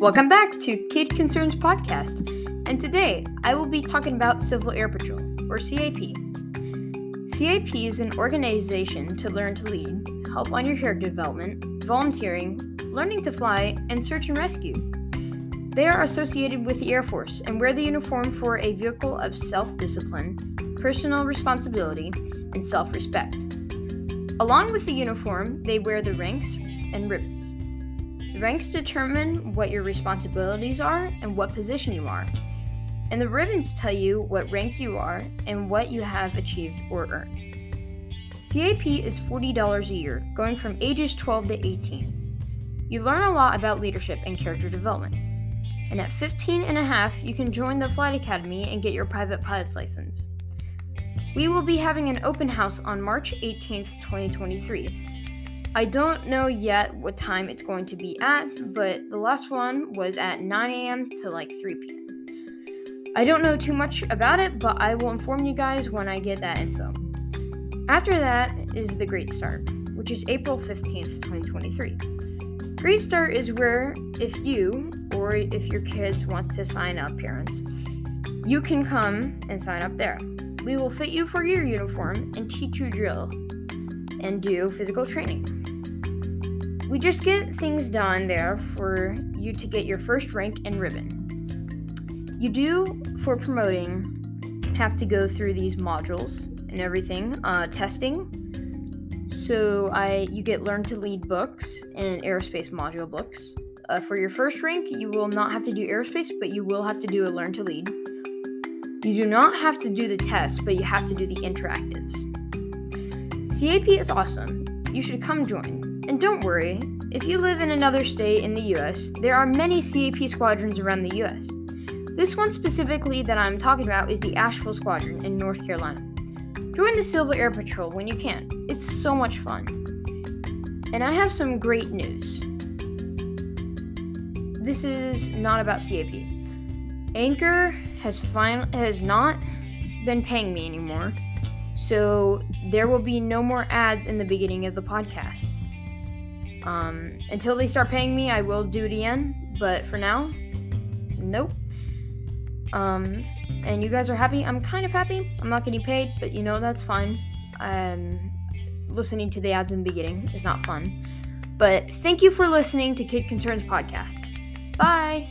Welcome back to Kid Concerns Podcast, and today I will be talking about Civil Air Patrol, or CAP. CAP is an organization to learn to lead, help on your character development, volunteering, learning to fly, and search and rescue. They are associated with the Air Force and wear the uniform for a vehicle of self discipline, personal responsibility, and self respect. Along with the uniform, they wear the ranks and ribbons. The ranks determine what your responsibilities are and what position you are. And the ribbons tell you what rank you are and what you have achieved or earned. CAP is $40 a year, going from ages 12 to 18. You learn a lot about leadership and character development. And at 15 and a half, you can join the Flight Academy and get your private pilot's license. We will be having an open house on March 18th, 2023 I don't know yet what time it's going to be at, but the last one was at 9 a.m. to like 3 p.m. I don't know too much about it, but I will inform you guys when I get that info. After that is the Great Start, which is April 15th, 2023. Great Start is where, if you or if your kids want to sign up, parents, you can come and sign up there. We will fit you for your uniform and teach you drill and do physical training. We just get things done there for you to get your first rank and ribbon. You do, for promoting, have to go through these modules and everything, uh, testing. So I, you get learn to lead books and aerospace module books. Uh, for your first rank, you will not have to do aerospace, but you will have to do a learn to lead. You do not have to do the tests, but you have to do the interactives. CAP is awesome. You should come join. And don't worry, if you live in another state in the US, there are many CAP squadrons around the US. This one specifically that I'm talking about is the Asheville Squadron in North Carolina. Join the Civil Air Patrol when you can. It's so much fun. And I have some great news. This is not about CAP. Anchor has fin- has not been paying me anymore. So there will be no more ads in the beginning of the podcast. Um, until they start paying me, I will do it again. But for now, nope. Um, and you guys are happy. I'm kind of happy. I'm not getting paid, but you know that's fine. Um, listening to the ads in the beginning is not fun. But thank you for listening to Kid Concerns podcast. Bye.